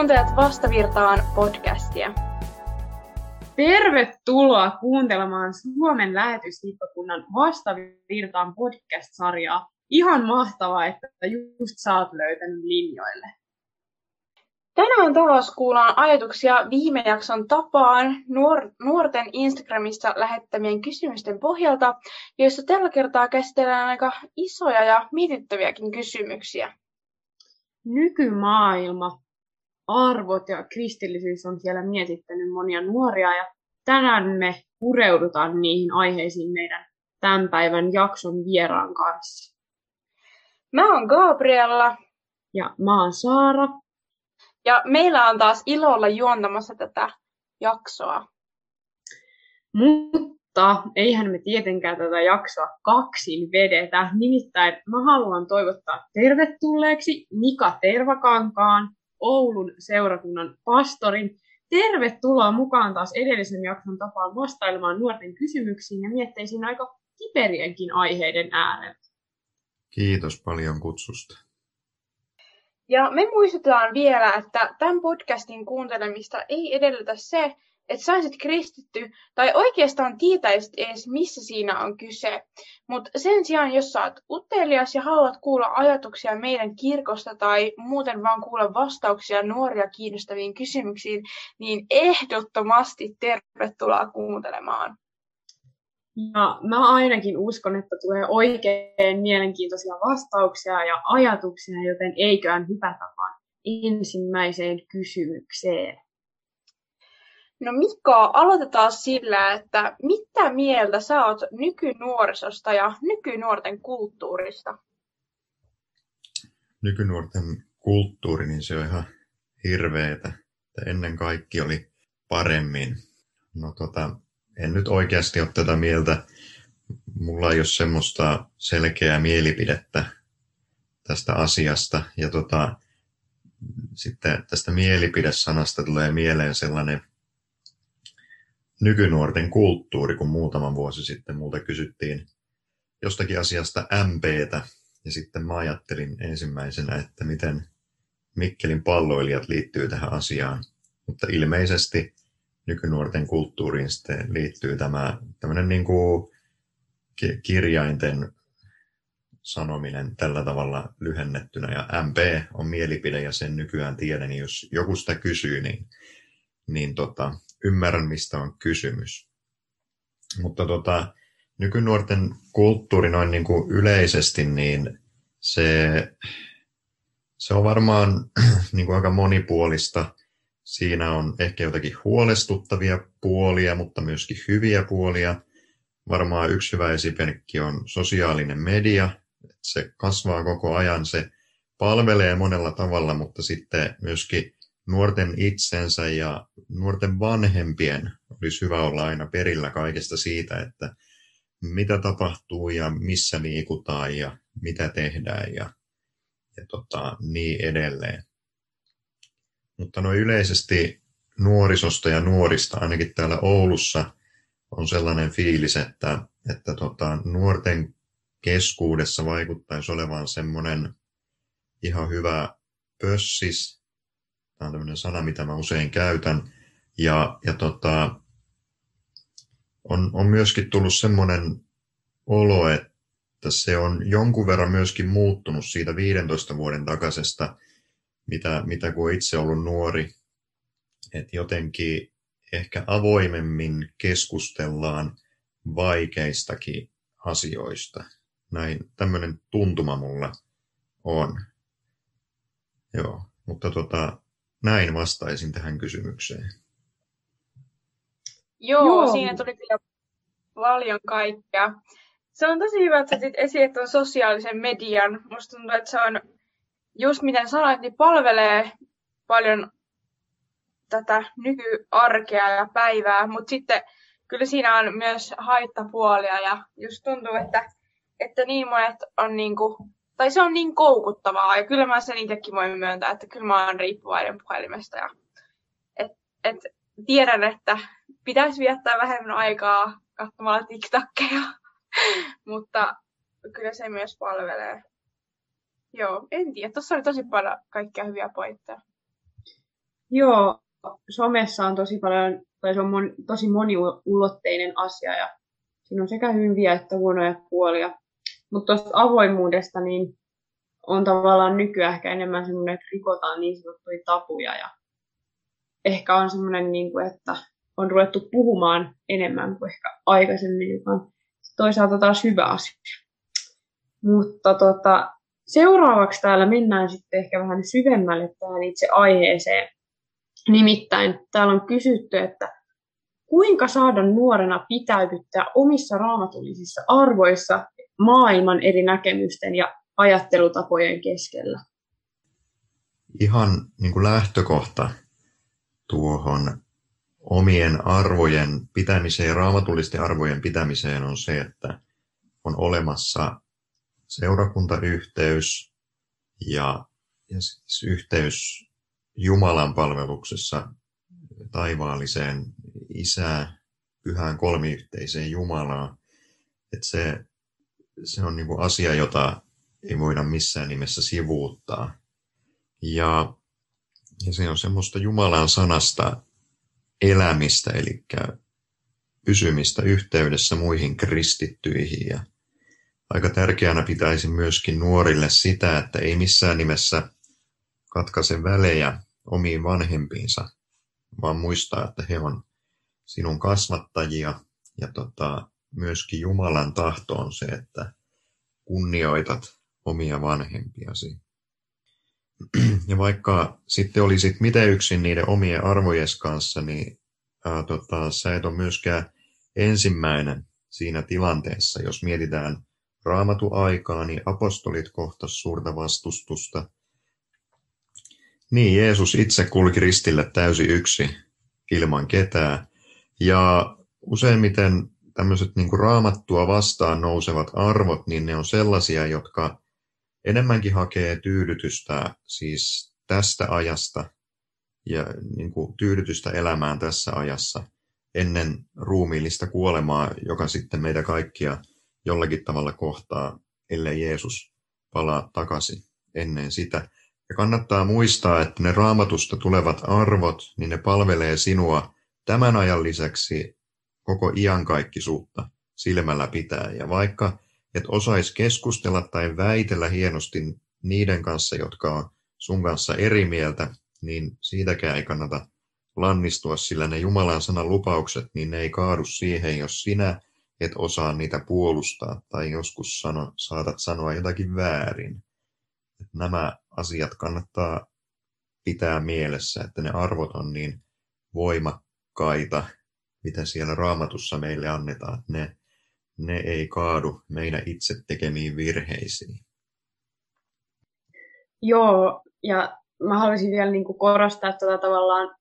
Kuuntelet Vastavirtaan podcastia. Tervetuloa kuuntelemaan Suomen lähetyshiippakunnan Vastavirtaan podcast-sarjaa. Ihan mahtavaa, että just sä oot löytänyt linjoille. Tänään taas kuullaan ajatuksia viime jakson tapaan nuor- nuorten Instagramista lähettämien kysymysten pohjalta, joissa tällä kertaa käsitellään aika isoja ja mietittäviäkin kysymyksiä. Nykymaailma, arvot ja kristillisyys on siellä mietittänyt monia nuoria ja tänään me pureudutaan niihin aiheisiin meidän tämän päivän jakson vieraan kanssa. Mä oon Gabriella. Ja mä oon Saara. Ja meillä on taas ilolla juontamassa tätä jaksoa. Mutta eihän me tietenkään tätä jaksoa kaksin vedetä. Nimittäin mä haluan toivottaa tervetulleeksi Mika Tervakankaan, Oulun seurakunnan pastorin. Tervetuloa mukaan taas edellisen jakson tapaan vastailemaan nuorten kysymyksiin ja mietteisiin aika kiperienkin aiheiden äärellä. Kiitos paljon kutsusta. Ja me muistetaan vielä, että tämän podcastin kuuntelemista ei edellytä se, että saisit kristitty tai oikeastaan tietäisit edes, missä siinä on kyse. Mutta sen sijaan, jos oot utelias ja haluat kuulla ajatuksia meidän kirkosta tai muuten vaan kuulla vastauksia nuoria kiinnostaviin kysymyksiin, niin ehdottomasti tervetuloa kuuntelemaan. Ja mä ainakin uskon, että tulee oikein mielenkiintoisia vastauksia ja ajatuksia, joten eiköhän hypätä vaan ensimmäiseen kysymykseen. No Mikko, aloitetaan sillä, että mitä mieltä sä oot nykynuorisosta ja nykynuorten kulttuurista? Nykynuorten kulttuuri, niin se on ihan hirveetä. Ennen kaikki oli paremmin. No tota, en nyt oikeasti ole tätä mieltä. Mulla ei ole semmoista selkeää mielipidettä tästä asiasta. Ja tota, sitten tästä mielipidesanasta tulee mieleen sellainen nykynuorten kulttuuri, kun muutama vuosi sitten multa kysyttiin jostakin asiasta MPtä, ja sitten mä ajattelin ensimmäisenä, että miten Mikkelin palloilijat liittyy tähän asiaan. Mutta ilmeisesti nykynuorten kulttuuriin sitten liittyy tämä tämmöinen niin kuin kirjainten sanominen tällä tavalla lyhennettynä. Ja MP on mielipide ja sen nykyään tiedän, niin jos joku sitä kysyy, niin, niin tota, ymmärrän, mistä on kysymys. Mutta tota, nykynuorten kulttuuri noin niin kuin yleisesti, niin se, se on varmaan niin kuin aika monipuolista. Siinä on ehkä jotakin huolestuttavia puolia, mutta myöskin hyviä puolia. Varmaan yksi hyvä esimerkki on sosiaalinen media. Se kasvaa koko ajan, se palvelee monella tavalla, mutta sitten myöskin nuorten itsensä ja nuorten vanhempien olisi hyvä olla aina perillä kaikesta siitä, että mitä tapahtuu ja missä liikutaan ja mitä tehdään ja, ja tota, niin edelleen. Mutta no yleisesti nuorisosta ja nuorista, ainakin täällä Oulussa, on sellainen fiilis, että, että tota, nuorten keskuudessa vaikuttaisi olevan semmoinen ihan hyvä pössis, Tämä on tämmöinen sana, mitä mä usein käytän. Ja, ja tota, on, on myöskin tullut semmoinen olo, että se on jonkun verran myöskin muuttunut siitä 15 vuoden takaisesta, mitä, mitä kun itse ollut nuori. Että jotenkin ehkä avoimemmin keskustellaan vaikeistakin asioista. Näin tämmöinen tuntuma mulla on. Joo, mutta tota, näin vastaisin tähän kysymykseen. Joo, Joo. siinä tuli kyllä paljon kaikkea. Se on tosi hyvä, että sä esiin tuon sosiaalisen median. Musta tuntuu, että se on, just miten sanoit, niin palvelee paljon tätä nykyarkea ja päivää, mutta sitten kyllä siinä on myös haittapuolia ja just tuntuu, että, että niin monet on niinku tai se on niin koukuttavaa, ja kyllä mä sen itsekin voin myöntää, että kyllä mä oon riippuvainen puhelimesta, ja et, et, tiedän, että pitäisi viettää vähemmän aikaa katsomalla TikTokkeja, mutta kyllä se myös palvelee. Joo, en tiedä. Tuossa oli tosi paljon kaikkia hyviä pointteja. Joo, somessa on tosi paljon, tai se on mon, tosi moniulotteinen asia ja siinä on sekä hyviä että huonoja puolia. Mutta tuosta avoimuudesta, niin on tavallaan nykyään ehkä enemmän semmoinen, että rikotaan niin sanottuja tapuja ja ehkä on semmoinen, niin kuin, että on ruvettu puhumaan enemmän kuin ehkä aikaisemmin, joka on toisaalta taas hyvä asia. Mutta tota, seuraavaksi täällä mennään sitten ehkä vähän syvemmälle tähän itse aiheeseen. Nimittäin täällä on kysytty, että kuinka saada nuorena pitäytyttää omissa raamatullisissa arvoissa maailman eri näkemysten ja ajattelutapojen keskellä? Ihan niin kuin lähtökohta tuohon omien arvojen pitämiseen raamatullisten arvojen pitämiseen on se, että on olemassa seurakuntayhteys ja, ja siis yhteys Jumalan palveluksessa taivaalliseen isään, pyhään kolmiyhteiseen Jumalaan. Että se, se on niinku asia, jota ei voida missään nimessä sivuuttaa. Ja, ja se on semmoista Jumalan sanasta elämistä, eli pysymistä yhteydessä muihin kristittyihin. Ja aika tärkeänä pitäisi myöskin nuorille sitä, että ei missään nimessä katkaise välejä omiin vanhempiinsa, vaan muistaa, että he on sinun kasvattajia ja tota, myöskin Jumalan tahto on se, että kunnioitat omia vanhempiasi. Ja vaikka sitten olisit miten yksin niiden omien arvojes kanssa, niin ää, tota, sä et ole myöskään ensimmäinen siinä tilanteessa. Jos mietitään raamatuaikaa, niin apostolit kohtas suurta vastustusta. Niin, Jeesus itse kulki ristille täysi yksi ilman ketään. Ja useimmiten tämmöiset niin raamattua vastaan nousevat arvot, niin ne on sellaisia, jotka enemmänkin hakee tyydytystä siis tästä ajasta ja niin kuin tyydytystä elämään tässä ajassa ennen ruumiillista kuolemaa, joka sitten meitä kaikkia jollakin tavalla kohtaa, ellei Jeesus palaa takaisin ennen sitä. Ja kannattaa muistaa, että ne raamatusta tulevat arvot, niin ne palvelee sinua tämän ajan lisäksi koko iankaikkisuutta silmällä pitää. Ja vaikka et osais keskustella tai väitellä hienosti niiden kanssa, jotka on sun kanssa eri mieltä, niin siitäkään ei kannata lannistua, sillä ne Jumalan sanan lupaukset, niin ne ei kaadu siihen, jos sinä et osaa niitä puolustaa tai joskus sano, saatat sanoa jotakin väärin. Et nämä asiat kannattaa pitää mielessä, että ne arvot on niin voimakkaita, mitä siellä raamatussa meille annetaan, ne ne ei kaadu meidän itse tekemiin virheisiin. Joo, ja mä haluaisin vielä niin kuin korostaa tätä tavallaan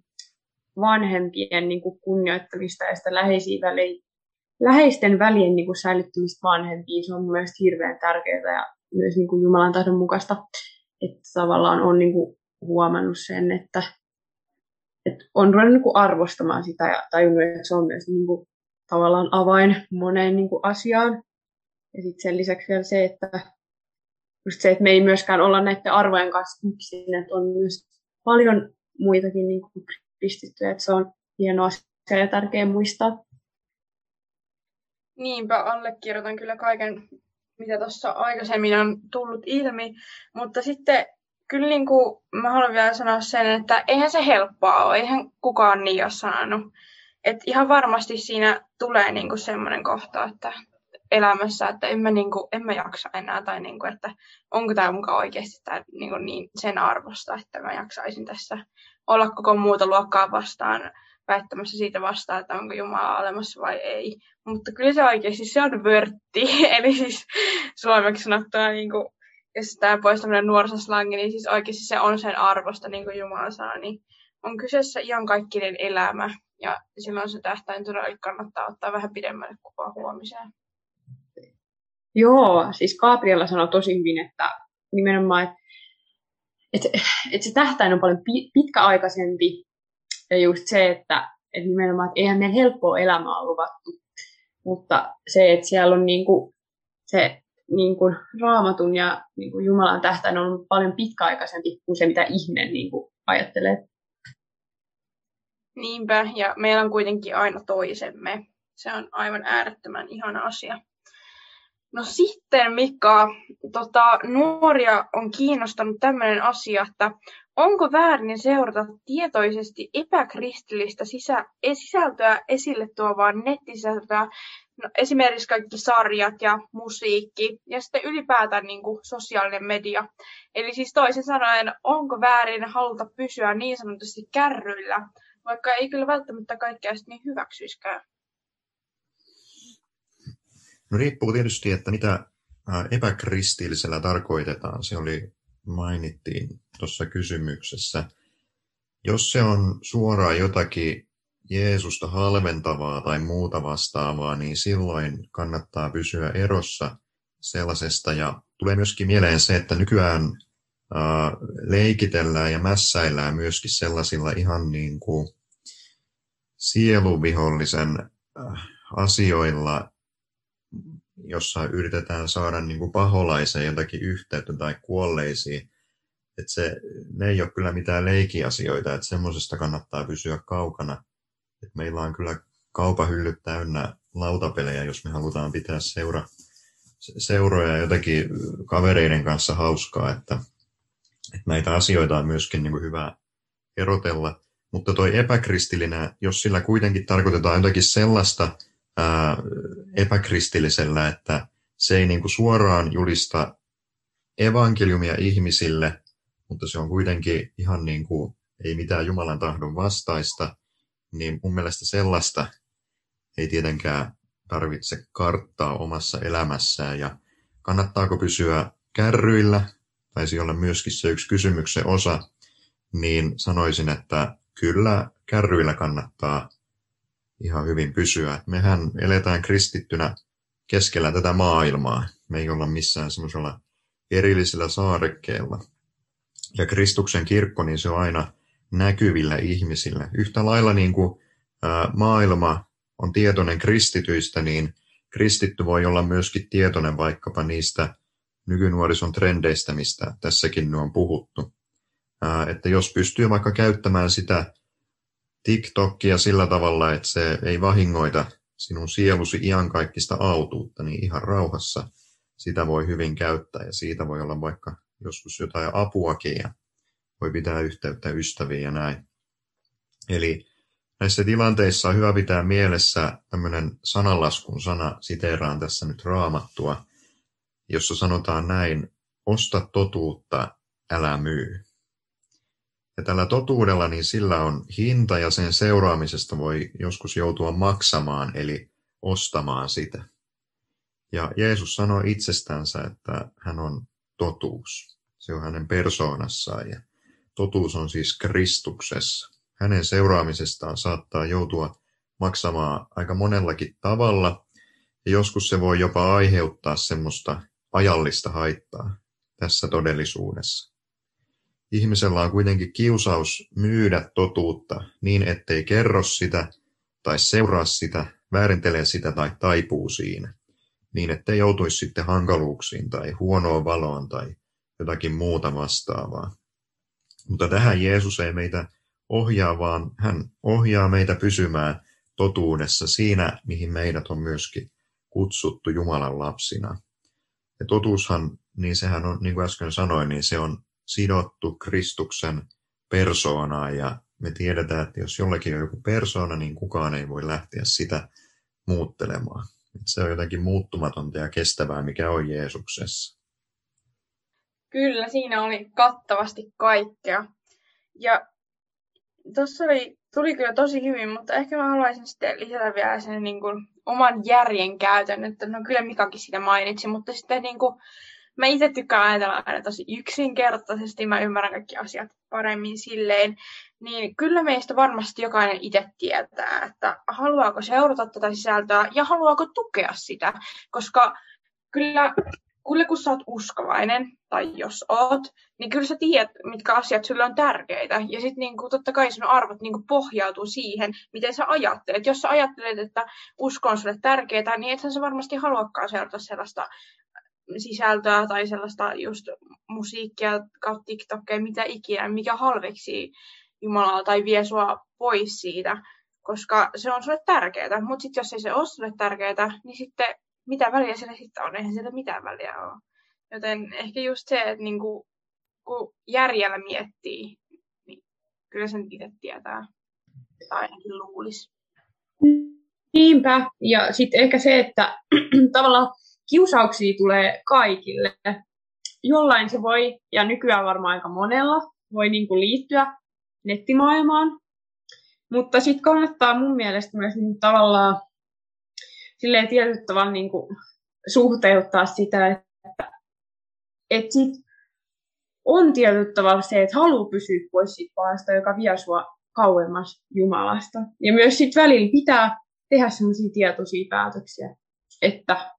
vanhempien niin kuin kunnioittamista ja sitä välejä, läheisten välien niin kuin säilyttämistä vanhempiin. Se on myös hirveän tärkeää ja myös niin kuin Jumalan tahdon mukaista, että tavallaan on niin kuin huomannut sen, että, että on ruvennut niin arvostamaan sitä ja tajunnut, että se on myös niin kuin tavallaan avain moneen niin kuin asiaan. Ja sitten sen lisäksi vielä se, että just se, että me ei myöskään olla näiden arvojen kanssa yksin, että on myös paljon muitakin niin kuin kristittyjä, että se on hieno asia ja tärkeä muistaa. Niinpä allekirjoitan kyllä kaiken, mitä tuossa aikaisemmin on tullut ilmi, mutta sitten kyllä niin kuin, mä haluan vielä sanoa sen, että eihän se helppoa ole, eihän kukaan niin ole sanonut. Et ihan varmasti siinä tulee niinku semmoinen kohta, että elämässä, että en mä, niinku, en mä jaksa enää, tai niinku, että onko tämä mukaan oikeasti tää, niinku, niin sen arvosta, että mä jaksaisin tässä olla koko muuta luokkaa vastaan, väittämässä siitä vastaan, että onko Jumala olemassa vai ei. Mutta kyllä se oikeasti se on vörtti, eli siis suomeksi sanottuna, niin kuin, jos tämä pois tämmöinen nuorisoslangi, niin siis oikeasti se on sen arvosta, niin kuin Jumala sanoi, niin on kyseessä iankaikkinen elämä, ja silloin se tähtäin todella kannattaa ottaa vähän pidemmälle kuvaa huomiseen. Joo, siis Gabriella sanoi tosi hyvin, että nimenomaan, että, että, että se tähtäin on paljon pitkäaikaisempi. Ja just se, että, että nimenomaan, että eihän meidän helppoa elämää luvattu. Mutta se, että siellä on niin kuin, se niin kuin raamatun ja niin kuin Jumalan tähtäin on paljon pitkäaikaisempi kuin se, mitä ihminen niin kuin ajattelee Niinpä, ja meillä on kuitenkin aina toisemme. Se on aivan äärettömän ihana asia. No sitten Mika, tota, nuoria on kiinnostanut tämmöinen asia, että onko väärin seurata tietoisesti epäkristillistä sisä, sisältöä esille tuovaa nettisisältöä, no, esimerkiksi kaikki sarjat ja musiikki ja sitten ylipäätään niin kuin sosiaalinen media. Eli siis toisin sanoen, onko väärin haluta pysyä niin sanotusti kärryillä, vaikka ei kyllä välttämättä kaikkea niin hyväksyiskään. No riippuu tietysti, että mitä epäkristillisellä tarkoitetaan. Se oli, mainittiin tuossa kysymyksessä. Jos se on suoraan jotakin Jeesusta halventavaa tai muuta vastaavaa, niin silloin kannattaa pysyä erossa sellaisesta. Ja tulee myöskin mieleen se, että nykyään leikitellään ja mässäillään myöskin sellaisilla ihan niin kuin sieluvihollisen asioilla, jossa yritetään saada niin kuin paholaiseen jotakin yhteyttä tai kuolleisiin. Että se, ne ei ole kyllä mitään leikiasioita, että semmoisesta kannattaa pysyä kaukana. Meillä on kyllä kaupahyllyt täynnä lautapelejä, jos me halutaan pitää seura, seuroja jotakin kavereiden kanssa hauskaa, että, että näitä asioita on myöskin niin kuin hyvä erotella. Mutta toi epäkristillinen, jos sillä kuitenkin tarkoitetaan jotakin sellaista, ää, epäkristillisellä, että se ei niin kuin suoraan julista evankeliumia ihmisille, mutta se on kuitenkin ihan niin kuin, ei mitään Jumalan tahdon vastaista, niin mun mielestä sellaista ei tietenkään tarvitse karttaa omassa elämässään. Ja kannattaako pysyä kärryillä, taisi olla myöskin se yksi kysymyksen osa, niin sanoisin, että kyllä kärryillä kannattaa ihan hyvin pysyä. Mehän eletään kristittynä keskellä tätä maailmaa. Me ei olla missään semmoisella erillisellä saarekkeella. Ja Kristuksen kirkko, niin se on aina näkyvillä ihmisillä. Yhtä lailla niin kuin maailma on tietoinen kristityistä, niin kristitty voi olla myöskin tietoinen vaikkapa niistä nykynuorison trendeistä, mistä tässäkin on puhuttu. Että jos pystyy vaikka käyttämään sitä TikTokia sillä tavalla, että se ei vahingoita sinun sielusi iankaikkista autuutta, niin ihan rauhassa sitä voi hyvin käyttää ja siitä voi olla vaikka joskus jotain apuakin ja voi pitää yhteyttä ystäviin ja näin. Eli näissä tilanteissa on hyvä pitää mielessä tämmöinen sananlaskun sana, siteeraan tässä nyt raamattua, jossa sanotaan näin, osta totuutta, älä myy. Ja tällä totuudella niin sillä on hinta ja sen seuraamisesta voi joskus joutua maksamaan, eli ostamaan sitä. Ja Jeesus sanoi itsestänsä, että hän on totuus. Se on hänen persoonassaan ja totuus on siis Kristuksessa. Hänen seuraamisestaan saattaa joutua maksamaan aika monellakin tavalla, ja joskus se voi jopa aiheuttaa semmoista ajallista haittaa tässä todellisuudessa. Ihmisellä on kuitenkin kiusaus myydä totuutta niin, ettei kerro sitä tai seuraa sitä, väärintelee sitä tai taipuu siinä, niin ettei joutuisi sitten hankaluuksiin tai huonoon valoon tai jotakin muuta vastaavaa. Mutta tähän Jeesus ei meitä ohjaa, vaan hän ohjaa meitä pysymään totuudessa siinä, mihin meidät on myöskin kutsuttu Jumalan lapsina. Ja totuushan, niin sehän on, niin kuin äsken sanoin, niin se on sidottu Kristuksen persoonaan ja me tiedetään, että jos jollakin on joku persoona, niin kukaan ei voi lähteä sitä muuttelemaan. Se on jotenkin muuttumatonta ja kestävää, mikä on Jeesuksessa. Kyllä, siinä oli kattavasti kaikkea. Ja tuossa oli, tuli kyllä tosi hyvin, mutta ehkä mä haluaisin sitten lisätä vielä sen niin kuin, oman järjen käytön, että no kyllä Mikakin sitä mainitsi, mutta sitten niin kuin, mä itse tykkään ajatella aina tosi yksinkertaisesti, mä ymmärrän kaikki asiat paremmin silleen, niin kyllä meistä varmasti jokainen itse tietää, että haluaako seurata tätä sisältöä ja haluaako tukea sitä, koska kyllä, kyllä kun sä oot uskovainen, tai jos oot, niin kyllä sä tiedät, mitkä asiat sulle on tärkeitä. Ja sitten niin totta kai sun arvot niin kuin, pohjautuu siihen, miten sä ajattelet. Jos sä ajattelet, että usko on sulle tärkeää, niin ethän sä varmasti haluakaan seurata sellaista sisältöä tai sellaista just musiikkia kautta TikTokia, mitä ikinä, mikä halveksii Jumalaa tai vie sua pois siitä, koska se on sulle tärkeää. Mutta sitten jos ei se ole sulle tärkeää, niin sitten mitä väliä sillä sitten on? Eihän sillä mitään väliä ole. Joten ehkä just se, että niinku, kun järjellä miettii, niin kyllä sen itse tietää. Tai ainakin luulisi. Niinpä. Ja sitten ehkä se, että tavallaan kiusauksia tulee kaikille. Jollain se voi, ja nykyään varmaan aika monella, voi niin kuin liittyä nettimaailmaan. Mutta sitten kannattaa mun mielestä myös niin tavallaan silleen tietyllä tavalla niin kuin suhteuttaa sitä, että, että sit on tietyllä tavalla se, että haluaa pysyä pois siitä pahasta, joka vie sua kauemmas Jumalasta. Ja myös sitten välillä pitää tehdä sellaisia tietoisia päätöksiä, että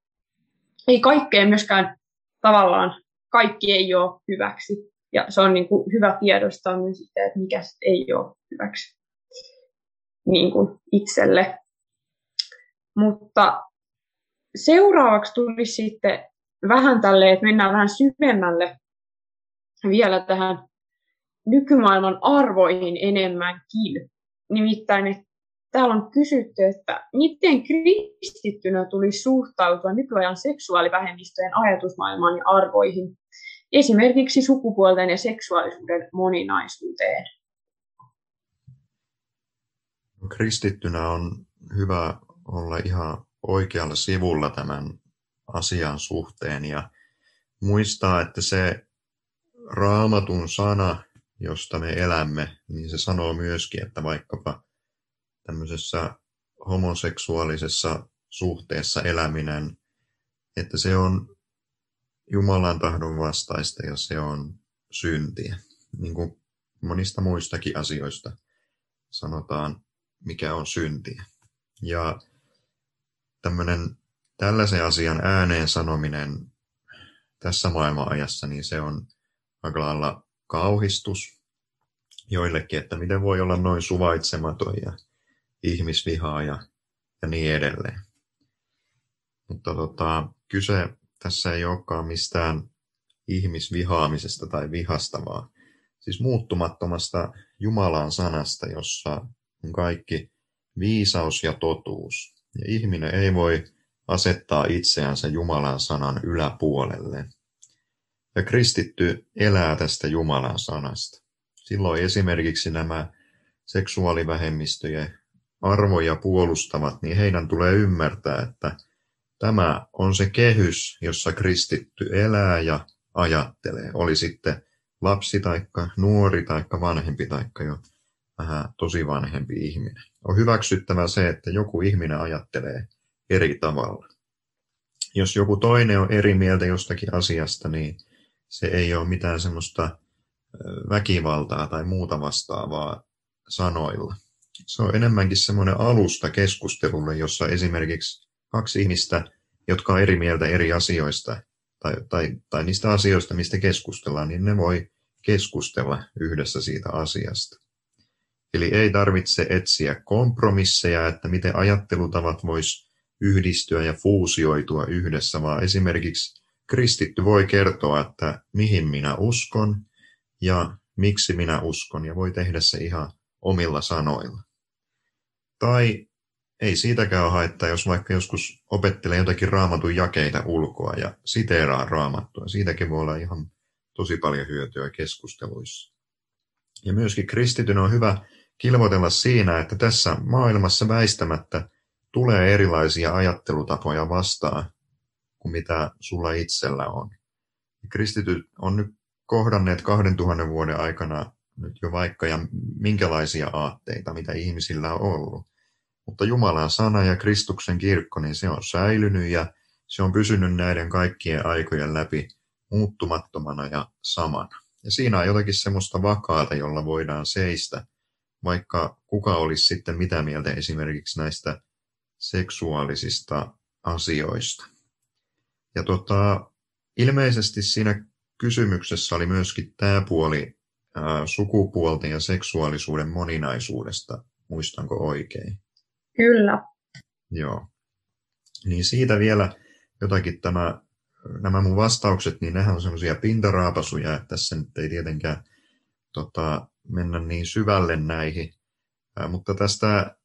ei kaikkea myöskään tavallaan, kaikki ei ole hyväksi. Ja se on niin kuin hyvä tiedostaa myös sitä, että mikä ei ole hyväksi niin kuin itselle. Mutta seuraavaksi tulisi sitten vähän tälle, että mennään vähän syvemmälle vielä tähän nykymaailman arvoihin enemmänkin. Nimittäin, että täällä on kysytty, että miten kristittynä tulisi suhtautua nykyajan seksuaalivähemmistöjen ajatusmaailmaan ja arvoihin, esimerkiksi sukupuolten ja seksuaalisuuden moninaisuuteen. Kristittynä on hyvä olla ihan oikealla sivulla tämän asian suhteen ja muistaa, että se raamatun sana, josta me elämme, niin se sanoo myöskin, että vaikkapa tämmöisessä homoseksuaalisessa suhteessa eläminen, että se on Jumalan tahdon vastaista ja se on syntiä. Niin kuin monista muistakin asioista sanotaan, mikä on syntiä. Ja tämmöinen tällaisen asian ääneen sanominen tässä maailmanajassa, niin se on aika lailla kauhistus joillekin, että miten voi olla noin suvaitsematon ja ihmisvihaa ja, ja niin edelleen. Mutta tota, kyse tässä ei olekaan mistään ihmisvihaamisesta tai vihasta, vaan siis muuttumattomasta Jumalan sanasta, jossa on kaikki viisaus ja totuus. Ja ihminen ei voi asettaa itseänsä Jumalan sanan yläpuolelle. Ja kristitty elää tästä Jumalan sanasta. Silloin esimerkiksi nämä seksuaalivähemmistöjen arvoja puolustavat, niin heidän tulee ymmärtää, että tämä on se kehys, jossa kristitty elää ja ajattelee. Oli sitten lapsi taikka nuori taikka vanhempi taikka jo vähän tosi vanhempi ihminen. On hyväksyttävä se, että joku ihminen ajattelee eri tavalla. Jos joku toinen on eri mieltä jostakin asiasta, niin se ei ole mitään semmoista väkivaltaa tai muuta vastaavaa sanoilla. Se on enemmänkin semmoinen alusta keskustelulle, jossa esimerkiksi kaksi ihmistä, jotka on eri mieltä eri asioista tai, tai, tai niistä asioista, mistä keskustellaan, niin ne voi keskustella yhdessä siitä asiasta. Eli ei tarvitse etsiä kompromisseja, että miten ajattelutavat vois yhdistyä ja fuusioitua yhdessä, vaan esimerkiksi kristitty voi kertoa, että mihin minä uskon ja miksi minä uskon, ja voi tehdä se ihan omilla sanoilla. Tai ei siitäkään haittaa, jos vaikka joskus opettelee jotakin raamatun jakeita ulkoa ja siteeraa raamattua. Siitäkin voi olla ihan tosi paljon hyötyä keskusteluissa. Ja myöskin kristityn on hyvä kilvoitella siinä, että tässä maailmassa väistämättä tulee erilaisia ajattelutapoja vastaan kuin mitä sulla itsellä on. Kristityt on nyt kohdanneet 2000 vuoden aikana nyt jo vaikka ja minkälaisia aatteita, mitä ihmisillä on ollut. Mutta Jumalan sana ja Kristuksen kirkko, niin se on säilynyt ja se on pysynyt näiden kaikkien aikojen läpi muuttumattomana ja samana. Ja siinä on jotakin semmoista vakaata, jolla voidaan seistä, vaikka kuka olisi sitten mitä mieltä esimerkiksi näistä seksuaalisista asioista. Ja tota, ilmeisesti siinä kysymyksessä oli myöskin tämä puoli ää, sukupuolten ja seksuaalisuuden moninaisuudesta. Muistanko oikein? Kyllä. Joo. Niin siitä vielä jotakin tämä, nämä mun vastaukset, niin nehän on semmoisia pintaraapasuja, että tässä nyt ei tietenkään tota, mennä niin syvälle näihin. Mutta tästä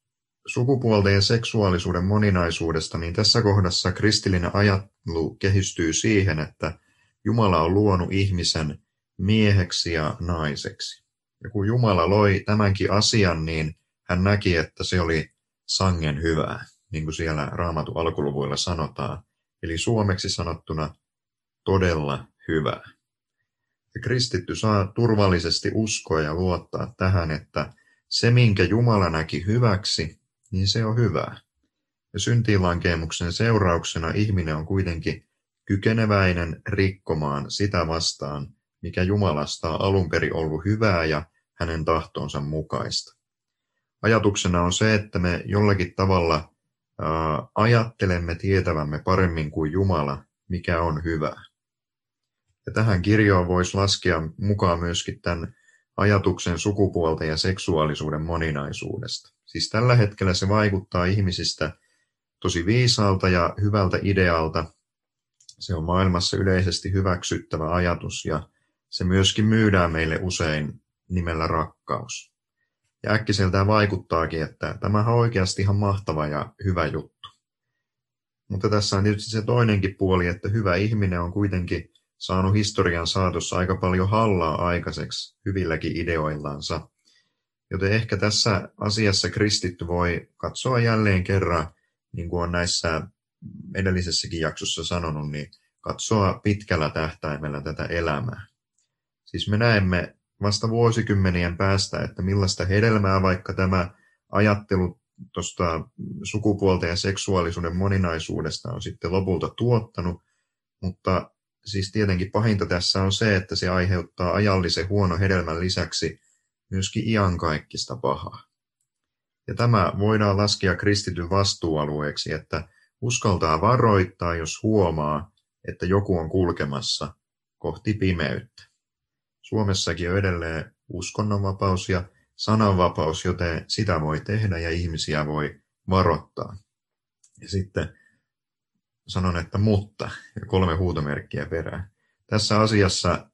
sukupuolten ja seksuaalisuuden moninaisuudesta, niin tässä kohdassa kristillinen ajattelu kehistyy siihen, että Jumala on luonut ihmisen mieheksi ja naiseksi. Ja kun Jumala loi tämänkin asian, niin hän näki, että se oli sangen hyvää, niin kuin siellä raamatun alkuluvuilla sanotaan. Eli suomeksi sanottuna todella hyvää. Ja kristitty saa turvallisesti uskoa ja luottaa tähän, että se, minkä Jumala näki hyväksi, niin se on hyvää. Ja syntiinlankemuksen seurauksena ihminen on kuitenkin kykeneväinen rikkomaan sitä vastaan, mikä Jumalasta on alun perin ollut hyvää ja hänen tahtonsa mukaista. Ajatuksena on se, että me jollakin tavalla ajattelemme tietävämme paremmin kuin Jumala, mikä on hyvää. Ja tähän kirjoon voisi laskea mukaan myöskin tämän ajatuksen sukupuolten ja seksuaalisuuden moninaisuudesta. Siis tällä hetkellä se vaikuttaa ihmisistä tosi viisaalta ja hyvältä idealta. Se on maailmassa yleisesti hyväksyttävä ajatus ja se myöskin myydään meille usein nimellä rakkaus. Ja äkkiseltään vaikuttaakin, että tämä on oikeasti ihan mahtava ja hyvä juttu. Mutta tässä on tietysti se toinenkin puoli, että hyvä ihminen on kuitenkin saanut historian saatossa aika paljon hallaa aikaiseksi hyvilläkin ideoillansa. Joten ehkä tässä asiassa kristitty voi katsoa jälleen kerran, niin kuin on näissä edellisessäkin jaksossa sanonut, niin katsoa pitkällä tähtäimellä tätä elämää. Siis me näemme vasta vuosikymmenien päästä, että millaista hedelmää vaikka tämä ajattelu tuosta sukupuolten ja seksuaalisuuden moninaisuudesta on sitten lopulta tuottanut, mutta siis tietenkin pahinta tässä on se, että se aiheuttaa ajallisen huono hedelmän lisäksi myöskin iankaikkista pahaa. Ja tämä voidaan laskea kristityn vastuualueeksi, että uskaltaa varoittaa, jos huomaa, että joku on kulkemassa kohti pimeyttä. Suomessakin on edelleen uskonnonvapaus ja sananvapaus, joten sitä voi tehdä ja ihmisiä voi varoittaa. Ja sitten sanon, että mutta, ja kolme huutomerkkiä perään. Tässä asiassa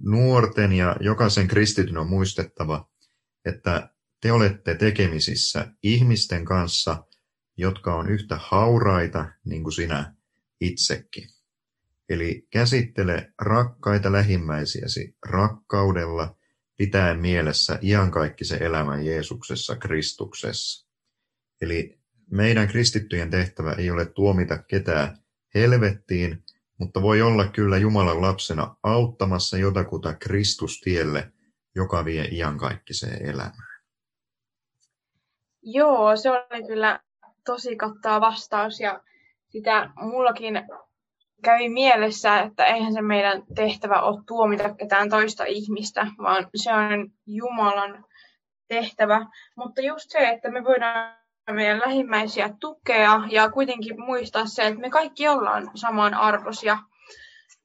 nuorten ja jokaisen kristityn on muistettava, että te olette tekemisissä ihmisten kanssa, jotka on yhtä hauraita niin kuin sinä itsekin. Eli käsittele rakkaita lähimmäisiäsi rakkaudella, pitäen mielessä iankaikkisen elämän Jeesuksessa Kristuksessa. Eli meidän kristittyjen tehtävä ei ole tuomita ketään helvettiin, mutta voi olla kyllä Jumalan lapsena auttamassa jotakuta Kristustielle, joka vie iankaikkiseen elämään. Joo, se oli kyllä tosi kattava vastaus ja sitä mullakin kävi mielessä, että eihän se meidän tehtävä ole tuomita ketään toista ihmistä, vaan se on Jumalan tehtävä. Mutta just se, että me voidaan meidän lähimmäisiä tukea ja kuitenkin muistaa se, että me kaikki ollaan samanarvoisia.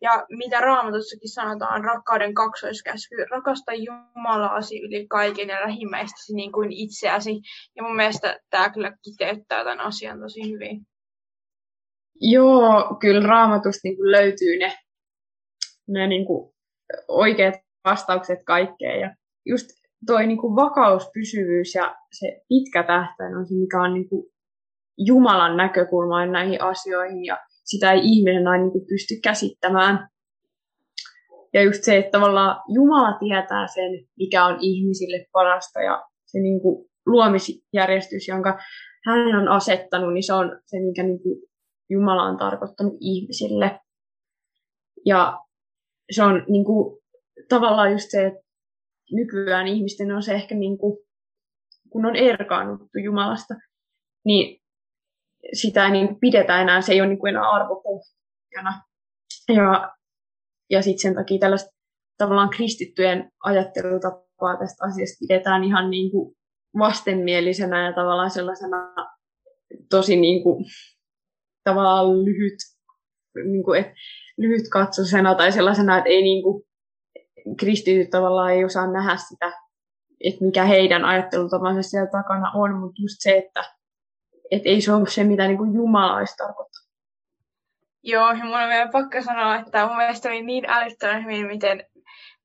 Ja mitä Raamatussakin sanotaan, rakkauden kaksoiskäsky, rakasta Jumalaasi yli kaiken ja lähimmäistäsi niin kuin itseäsi. Ja mun mielestä tämä kyllä kiteyttää tämän asian tosi hyvin. Joo, kyllä raamatusta niin kuin löytyy ne, ne niin kuin oikeat vastaukset kaikkeen. Ja just toi niin kuin vakaus, pysyvyys ja se pitkä tähtäin on se, mikä on niin kuin Jumalan näkökulma näihin asioihin ja sitä ei ihminen aina niin pysty käsittämään. Ja just se, että tavallaan Jumala tietää sen, mikä on ihmisille parasta ja se niin kuin luomisjärjestys, jonka hän on asettanut, niin se on se, mikä niin kuin Jumala on tarkoittanut ihmisille. Ja se on niin kuin, tavallaan just se, että nykyään ihmisten on se ehkä niin kuin, kun on erkaannuttu Jumalasta, niin sitä ei niin pidetä enää, se ei ole niin kuin enää arvopohjana. Ja, ja sitten sen takia tällaista tavallaan kristittyjen ajattelutapaa tästä asiasta pidetään ihan niin kuin vastenmielisenä ja tavallaan sellaisena tosi niin kuin, tavallaan lyhyt, niin kuin, et, lyhyt katsosena tai sellaisena, että ei niin kuin, kristityt tavallaan ei osaa nähdä sitä, että mikä heidän ajattelutapansa siellä takana on, mutta just se, että et ei se ole se, mitä niin kuin Jumala olisi tarkoittanut. Joo, ja mun on vielä pakko sanoa, että mun mielestä oli niin älyttömän hyvin, miten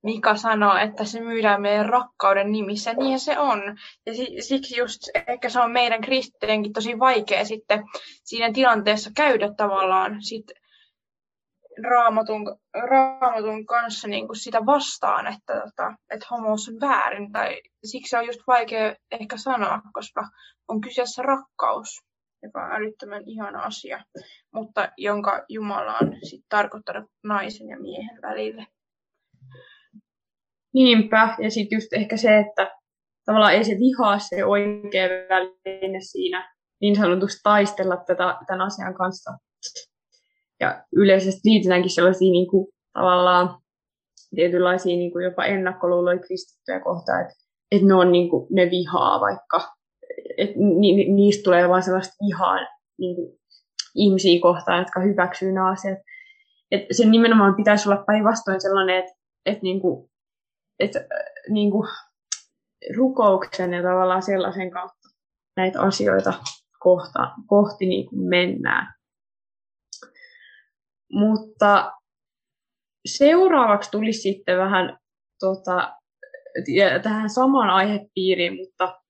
Mika sanoo, että se myydään meidän rakkauden nimissä. Niin se on. Ja siksi just ehkä se on meidän kristittyjenkin tosi vaikea sitten siinä tilanteessa käydä tavallaan sit raamatun, raamatun kanssa niin kuin sitä vastaan, että, tota, että homous on väärin. Tai siksi on just vaikea ehkä sanoa, koska on kyseessä rakkaus, joka on älyttömän ihana asia, mutta jonka Jumala on sit tarkoittanut naisen ja miehen välille. Niinpä, ja sitten just ehkä se, että tavallaan ei se vihaa se oikea väline siinä niin sanotusti taistella tätä, tämän asian kanssa. Ja yleisesti liitetäänkin sellaisia niin kuin, tavallaan tietynlaisia niin kuin jopa ennakkoluuloja kristittyjä kohtaan, että, että ne on niin kuin, ne vihaa vaikka, että ni, niistä tulee vain sellaista vihaa niin kuin, ihmisiä kohtaan, jotka hyväksyy nämä asiat. Että sen nimenomaan pitäisi olla päinvastoin sellainen, että, että niin kuin, äh, niin rukouksen ja tavallaan sellaisen kautta näitä asioita kohta, kohti niin kuin mennään. Mutta seuraavaksi tuli sitten vähän tota, tähän samaan aihepiiriin, mutta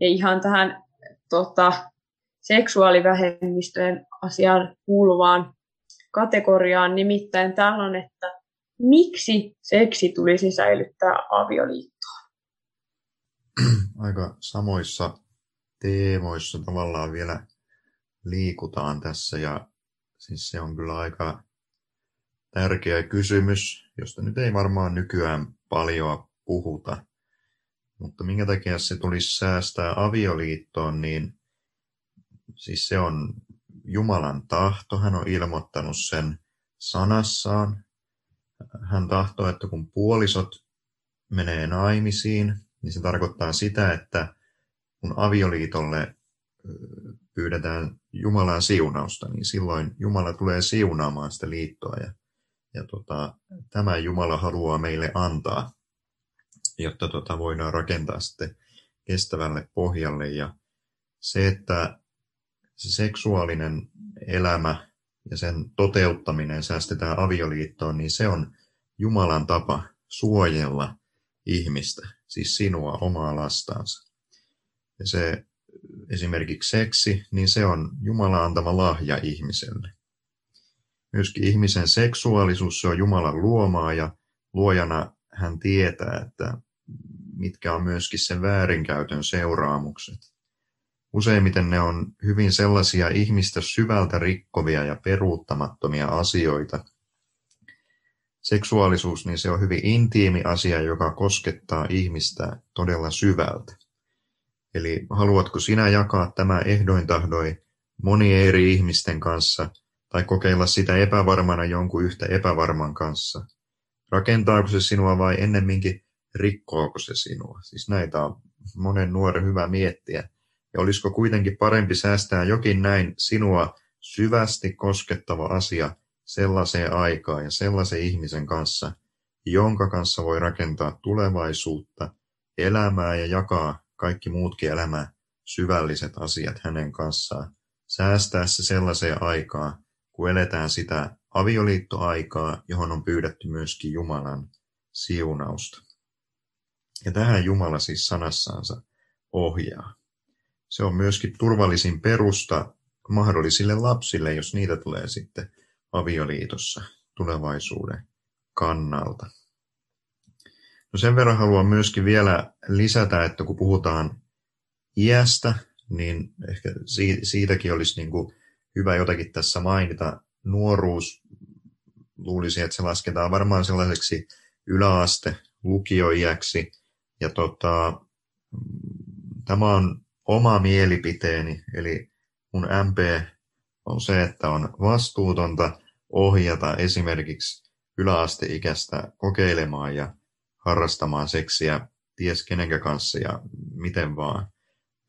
ei ihan tähän tota, seksuaalivähemmistöjen asiaan kuuluvaan kategoriaan. Nimittäin on, että miksi seksi tulisi säilyttää avioliittoon? Aika samoissa teemoissa tavallaan vielä liikutaan tässä ja siis se on kyllä aika tärkeä kysymys, josta nyt ei varmaan nykyään paljon puhuta. Mutta minkä takia se tulisi säästää avioliittoon, niin siis se on Jumalan tahto. Hän on ilmoittanut sen sanassaan hän tahtoo, että kun puolisot menee naimisiin, niin se tarkoittaa sitä, että kun avioliitolle pyydetään Jumalan siunausta, niin silloin Jumala tulee siunaamaan sitä liittoa. Ja, ja tota, tämä Jumala haluaa meille antaa, jotta tota, voidaan rakentaa sitten kestävälle pohjalle. Ja se, että se seksuaalinen elämä ja sen toteuttaminen säästetään avioliittoon, niin se on Jumalan tapa suojella ihmistä, siis sinua, omaa lastaansa. Ja se esimerkiksi seksi, niin se on Jumalan antama lahja ihmiselle. Myöskin ihmisen seksuaalisuus, se on Jumalan luomaa ja luojana hän tietää, että mitkä on myöskin sen väärinkäytön seuraamukset. Useimmiten ne on hyvin sellaisia ihmistä syvältä rikkovia ja peruuttamattomia asioita. Seksuaalisuus, niin se on hyvin intiimi asia, joka koskettaa ihmistä todella syvältä. Eli haluatko sinä jakaa tämä ehdoin tahdoi moni eri ihmisten kanssa tai kokeilla sitä epävarmana jonkun yhtä epävarman kanssa? Rakentaako se sinua vai ennemminkin rikkoako se sinua? Siis näitä on monen nuoren hyvä miettiä ja olisiko kuitenkin parempi säästää jokin näin sinua syvästi koskettava asia sellaiseen aikaan ja sellaisen ihmisen kanssa, jonka kanssa voi rakentaa tulevaisuutta, elämää ja jakaa kaikki muutkin elämää syvälliset asiat hänen kanssaan. Säästää se sellaiseen aikaan, kun eletään sitä avioliittoaikaa, johon on pyydetty myöskin Jumalan siunausta. Ja tähän Jumala siis sanassaansa ohjaa. Se on myöskin turvallisin perusta mahdollisille lapsille, jos niitä tulee sitten avioliitossa tulevaisuuden kannalta. No sen verran haluan myöskin vielä lisätä, että kun puhutaan iästä, niin ehkä siitäkin olisi niin kuin hyvä jotakin tässä mainita. Nuoruus, luulisi, että se lasketaan varmaan sellaiseksi yläaste lukioiäksi. Ja tota, tämä on oma mielipiteeni, eli mun MP on se, että on vastuutonta ohjata esimerkiksi yläasteikäistä kokeilemaan ja harrastamaan seksiä ties kenenkä kanssa ja miten vaan.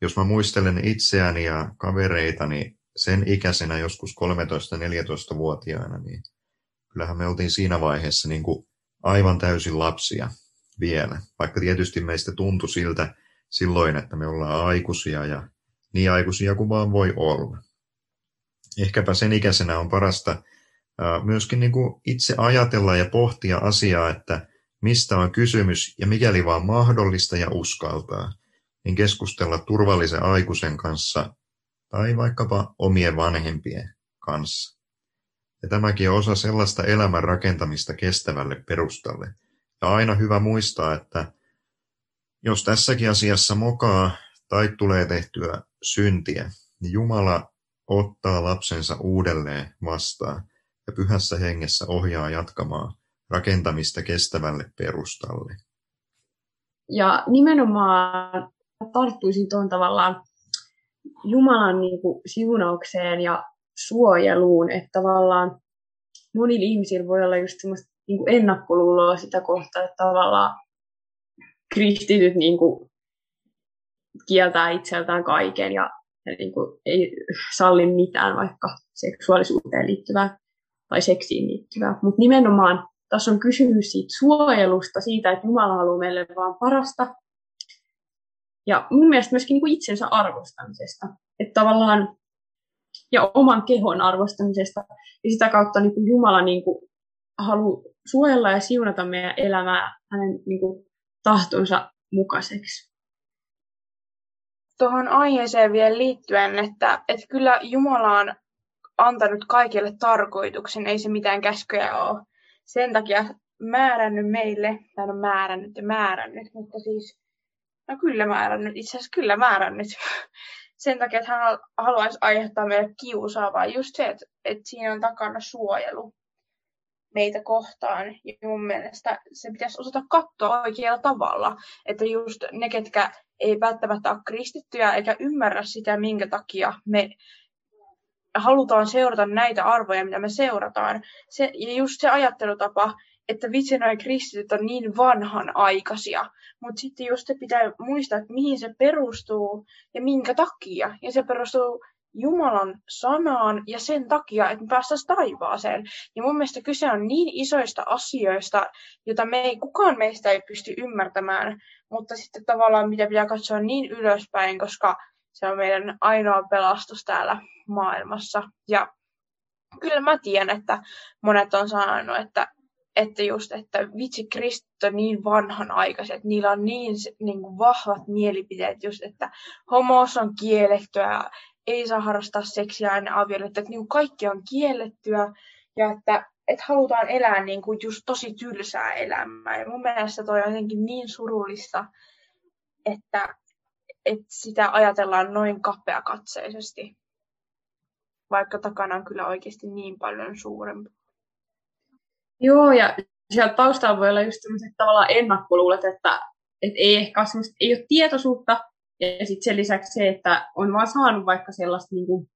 Jos mä muistelen itseäni ja kavereitani sen ikäisenä joskus 13-14-vuotiaana, niin kyllähän me oltiin siinä vaiheessa niin kuin aivan täysin lapsia vielä. Vaikka tietysti meistä tuntui siltä, silloin, että me ollaan aikuisia ja niin aikuisia kuin vaan voi olla. Ehkäpä sen ikäisenä on parasta myöskin niin kuin itse ajatella ja pohtia asiaa, että mistä on kysymys ja mikäli vaan mahdollista ja uskaltaa, niin keskustella turvallisen aikuisen kanssa tai vaikkapa omien vanhempien kanssa. Ja tämäkin on osa sellaista elämän rakentamista kestävälle perustalle. Ja aina hyvä muistaa, että jos tässäkin asiassa mokaa tai tulee tehtyä syntiä, niin Jumala ottaa lapsensa uudelleen vastaan ja pyhässä hengessä ohjaa jatkamaan rakentamista kestävälle perustalle. Ja nimenomaan tarttuisin tuon tavallaan Jumalan niin kuin siunaukseen ja suojeluun, että tavallaan monilla ihmisillä voi olla just semmoista niin kuin ennakkoluuloa sitä kohtaa, että tavallaan kristityt niin kuin kieltää itseltään kaiken ja, ja niin kuin ei salli mitään vaikka seksuaalisuuteen liittyvää tai seksiin liittyvää. Mutta nimenomaan tässä on kysymys siitä suojelusta, siitä, että Jumala haluaa meille vaan parasta. Ja mun mielestä myöskin niin kuin itsensä arvostamisesta. Että tavallaan, ja oman kehon arvostamisesta. Ja sitä kautta niin kuin Jumala niin kuin haluaa suojella ja siunata meidän elämää hänen niin kuin, tahtonsa mukaiseksi. Tuohon aiheeseen vielä liittyen, että, että kyllä Jumala on antanut kaikille tarkoituksen, ei se mitään käskyjä ole. Sen takia määrännyt meille, tai no määrännyt ja määrännyt, mutta siis, no kyllä määrännyt, itse asiassa kyllä määrännyt. Sen takia, että hän haluaisi aiheuttaa meille kiusaa, vaan just se, että, että siinä on takana suojelu meitä kohtaan. Ja mun mielestä se pitäisi osata katsoa oikealla tavalla. Että just ne, ketkä ei välttämättä ole kristittyjä eikä ymmärrä sitä, minkä takia me halutaan seurata näitä arvoja, mitä me seurataan. Se, ja just se ajattelutapa, että vitsi noin kristityt on niin vanhanaikaisia. Mutta sitten just se pitää muistaa, että mihin se perustuu ja minkä takia. Ja se perustuu Jumalan sanaan ja sen takia, että me päästäisiin taivaaseen. Ja mun mielestä kyse on niin isoista asioista, jota me ei, kukaan meistä ei pysty ymmärtämään, mutta sitten tavallaan mitä pitää katsoa niin ylöspäin, koska se on meidän ainoa pelastus täällä maailmassa. Ja kyllä mä tiedän, että monet on sanonut, että, että just, että vitsi kristit on niin vanhanaikaiset, niillä on niin, niin kuin vahvat mielipiteet just, että homous on kiellettyä ei saa harrastaa seksiä ennen avioliittoa, että niin kaikki on kiellettyä ja että, että halutaan elää niin kuin just tosi tylsää elämää. Ja mun mielestä toi on jotenkin niin surullista, että, että sitä ajatellaan noin kapeakatseisesti, vaikka takana on kyllä oikeasti niin paljon suurempi. Joo, ja siellä taustalla voi olla just sellaiset tavallaan ennakkoluulet, että, että ei ehkä ei ole tietoisuutta ja sitten sen lisäksi se, että on vaan saanut vaikka sellaista, niin kuin,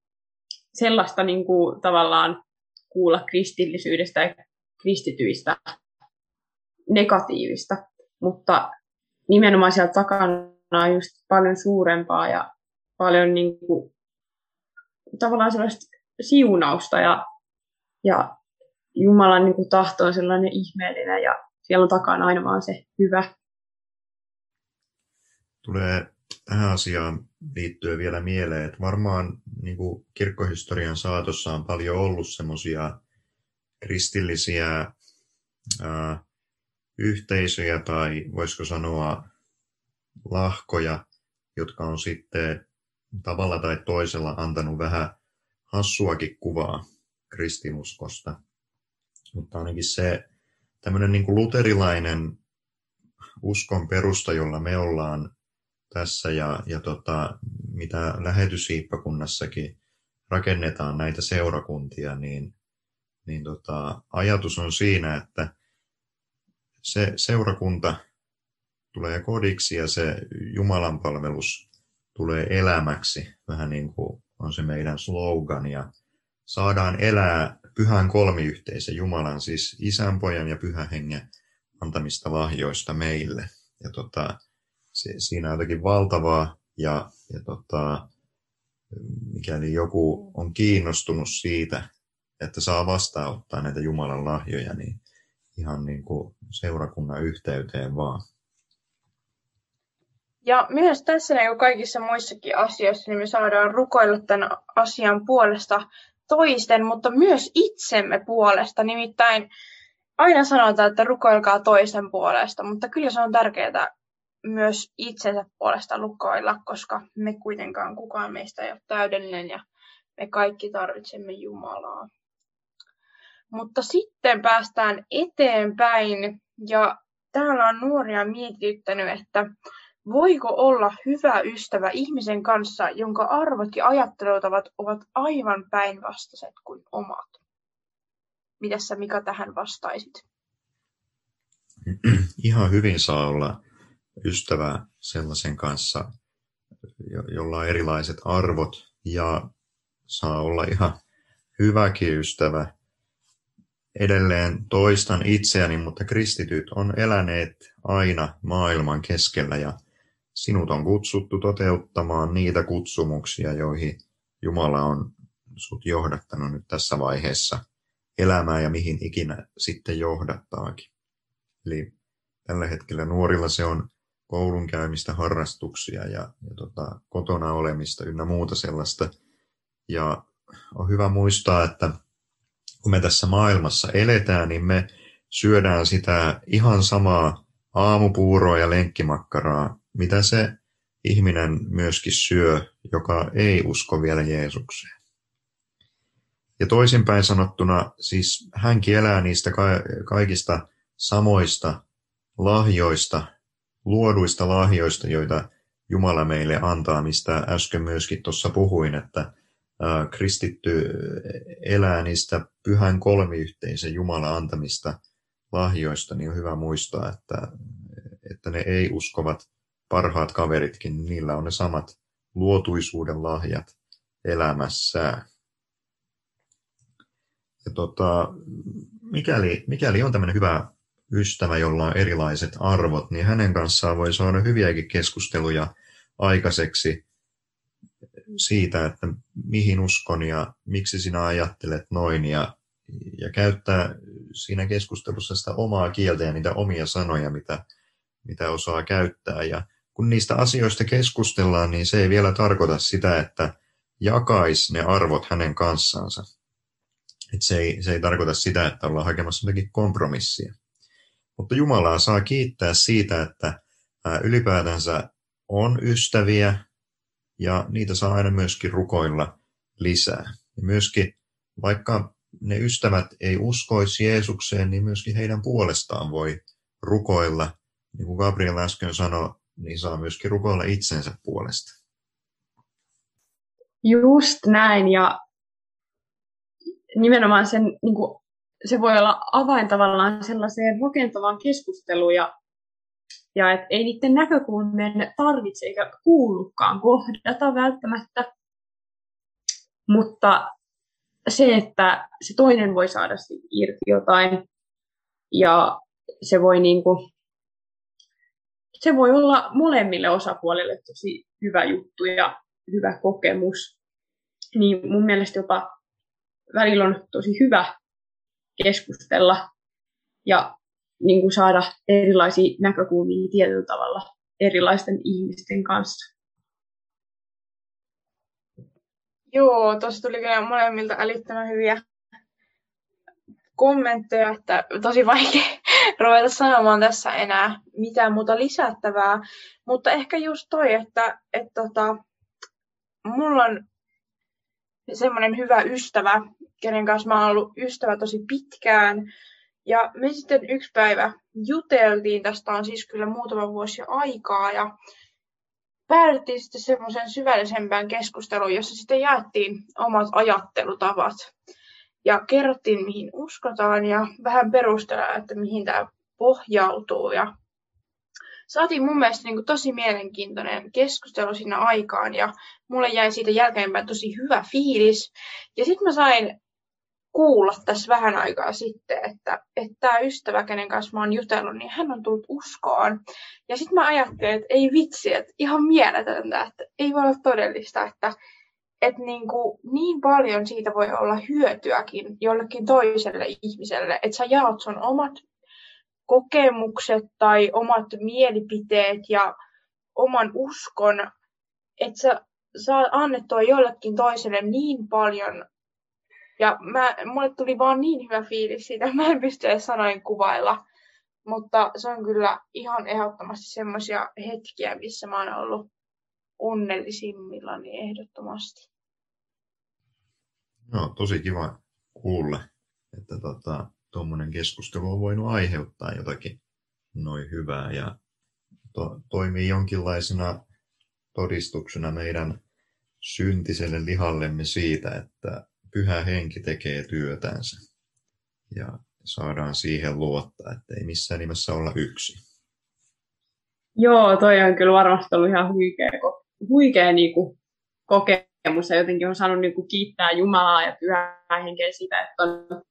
sellaista niin kuin, tavallaan kuulla kristillisyydestä ja kristityistä negatiivista, mutta nimenomaan sieltä takana on just paljon suurempaa ja paljon niin kuin, tavallaan sellaista siunausta ja, ja Jumalan niin kuin, tahto on sellainen ihmeellinen ja siellä on takana aina vaan se hyvä. Tulee tähän asiaan liittyen vielä mieleen, että varmaan niin kuin kirkkohistorian saatossa on paljon ollut semmoisia kristillisiä ää, yhteisöjä tai voisiko sanoa lahkoja, jotka on sitten tavalla tai toisella antanut vähän hassuakin kuvaa kristinuskosta. Mutta ainakin se tämmöinen niin kuin luterilainen uskon perusta, jolla me ollaan tässä ja, ja tota, mitä lähetysiippakunnassakin rakennetaan näitä seurakuntia, niin, niin tota, ajatus on siinä, että se seurakunta tulee kodiksi ja se Jumalan palvelus tulee elämäksi, vähän niin kuin on se meidän slogan, ja saadaan elää pyhän kolmiyhteisen Jumalan, siis isän, pojan ja pyhän hengen antamista lahjoista meille. Ja tota, se, siinä on jotakin valtavaa ja, ja tota, mikäli joku on kiinnostunut siitä, että saa vastaanottaa näitä Jumalan lahjoja, niin ihan niin kuin seurakunnan yhteyteen vaan. Ja myös tässä niin kuin kaikissa muissakin asioissa niin me saadaan rukoilla tämän asian puolesta toisten, mutta myös itsemme puolesta. Nimittäin aina sanotaan, että rukoilkaa toisten puolesta, mutta kyllä se on tärkeää myös itsensä puolesta rukoilla, koska me kuitenkaan kukaan meistä ei ole täydellinen ja me kaikki tarvitsemme Jumalaa. Mutta sitten päästään eteenpäin ja täällä on nuoria mietityttänyt, että voiko olla hyvä ystävä ihmisen kanssa, jonka arvot ja ajattelutavat ovat aivan päinvastaiset kuin omat? Mitä sä Mika tähän vastaisit? Ihan hyvin saa olla ystävä sellaisen kanssa, jolla on erilaiset arvot ja saa olla ihan hyväkin ystävä. Edelleen toistan itseäni, mutta kristityt on eläneet aina maailman keskellä ja sinut on kutsuttu toteuttamaan niitä kutsumuksia, joihin Jumala on sut johdattanut nyt tässä vaiheessa elämää ja mihin ikinä sitten johdattaakin. Eli tällä hetkellä nuorilla se on koulun käymistä, harrastuksia ja, ja tota, kotona olemista ynnä muuta sellaista. Ja on hyvä muistaa, että kun me tässä maailmassa eletään, niin me syödään sitä ihan samaa aamupuuroa ja lenkkimakkaraa, mitä se ihminen myöskin syö, joka ei usko vielä Jeesukseen. Ja toisinpäin sanottuna, siis hänkin elää niistä kaikista samoista lahjoista, luoduista lahjoista, joita Jumala meille antaa, mistä äsken myöskin tuossa puhuin, että kristitty elää niistä pyhän kolmiyhteisen Jumalan antamista lahjoista, niin on hyvä muistaa, että, että ne ei-uskovat parhaat kaveritkin, niin niillä on ne samat luotuisuuden lahjat elämässään. Ja tota, mikäli, mikäli on tämmöinen hyvä ystävä, jolla on erilaiset arvot, niin hänen kanssaan voi saada hyviäkin keskusteluja aikaiseksi siitä, että mihin uskon ja miksi sinä ajattelet noin ja, ja käyttää siinä keskustelussa sitä omaa kieltä ja niitä omia sanoja, mitä, mitä osaa käyttää. Ja kun niistä asioista keskustellaan, niin se ei vielä tarkoita sitä, että jakaisi ne arvot hänen kanssansa. Et se, ei, se ei tarkoita sitä, että ollaan hakemassa jotakin kompromissia. Mutta Jumalaa saa kiittää siitä, että ylipäätänsä on ystäviä ja niitä saa aina myöskin rukoilla lisää. Ja myöskin vaikka ne ystävät ei uskoisi Jeesukseen, niin myöskin heidän puolestaan voi rukoilla. Niin kuin Gabriel äsken sanoi, niin saa myöskin rukoilla itsensä puolesta. Just näin, ja nimenomaan sen niin kuin se voi olla avain tavallaan sellaiseen rakentavaan keskusteluun ja, ja et ei niiden näkökulmien tarvitse eikä kuulukaan kohdata välttämättä, mutta se, että se toinen voi saada irti jotain ja se voi, niin kuin, se voi olla molemmille osapuolille tosi hyvä juttu ja hyvä kokemus. Niin mun mielestä jopa välillä on tosi hyvä keskustella ja niin kuin saada erilaisia näkökulmia tietyllä tavalla erilaisten ihmisten kanssa. Joo, tuossa tuli kyllä molemmilta älyttömän hyviä kommentteja, että tosi vaikea ruveta sanomaan tässä enää mitään muuta lisättävää. Mutta ehkä just toi, että, että tota, mulla on semmoinen hyvä ystävä, kenen kanssa mä oon ollut ystävä tosi pitkään. Ja me sitten yksi päivä juteltiin, tästä on siis kyllä muutama vuosi aikaa, ja päädyttiin sitten semmoisen syvällisempään keskusteluun, jossa sitten jaettiin omat ajattelutavat. Ja kerrottiin, mihin uskotaan ja vähän perustella, että mihin tämä pohjautuu. Ja saatiin mun mielestä niin kuin tosi mielenkiintoinen keskustelu siinä aikaan ja mulle jäi siitä jälkeenpäin tosi hyvä fiilis. Ja sitten mä sain kuulla tässä vähän aikaa sitten, että, että tämä ystävä, kenen kanssa mä oon jutellut, niin hän on tullut uskoon. Ja sitten mä ajattelin, että ei vitsi, että ihan mieletöntä, että ei voi olla todellista, että, että niin, kuin, niin paljon siitä voi olla hyötyäkin jollekin toiselle ihmiselle, että sä jaot sun omat kokemukset tai omat mielipiteet ja oman uskon, että sä saat annettua jollekin toiselle niin paljon Ja mä, mulle tuli vaan niin hyvä fiilis siitä, mä en pysty edes sanoin kuvailla. Mutta se on kyllä ihan ehdottomasti semmoisia hetkiä, missä mä oon ollut onnellisimmillani ehdottomasti. No, tosi kiva kuulla, että tota, tuommoinen keskustelu on voinut aiheuttaa jotakin noin hyvää ja to, toimii jonkinlaisena todistuksena meidän syntiselle lihallemme siitä, että pyhä henki tekee työtänsä. Ja saadaan siihen luottaa, että ei missään nimessä olla yksi. Joo, toi on kyllä varmasti ollut ihan huikea, huikea niin kuin, kokemus ja jotenkin on saanut niin kuin, kiittää Jumalaa ja pyhää henkeä siitä, että on,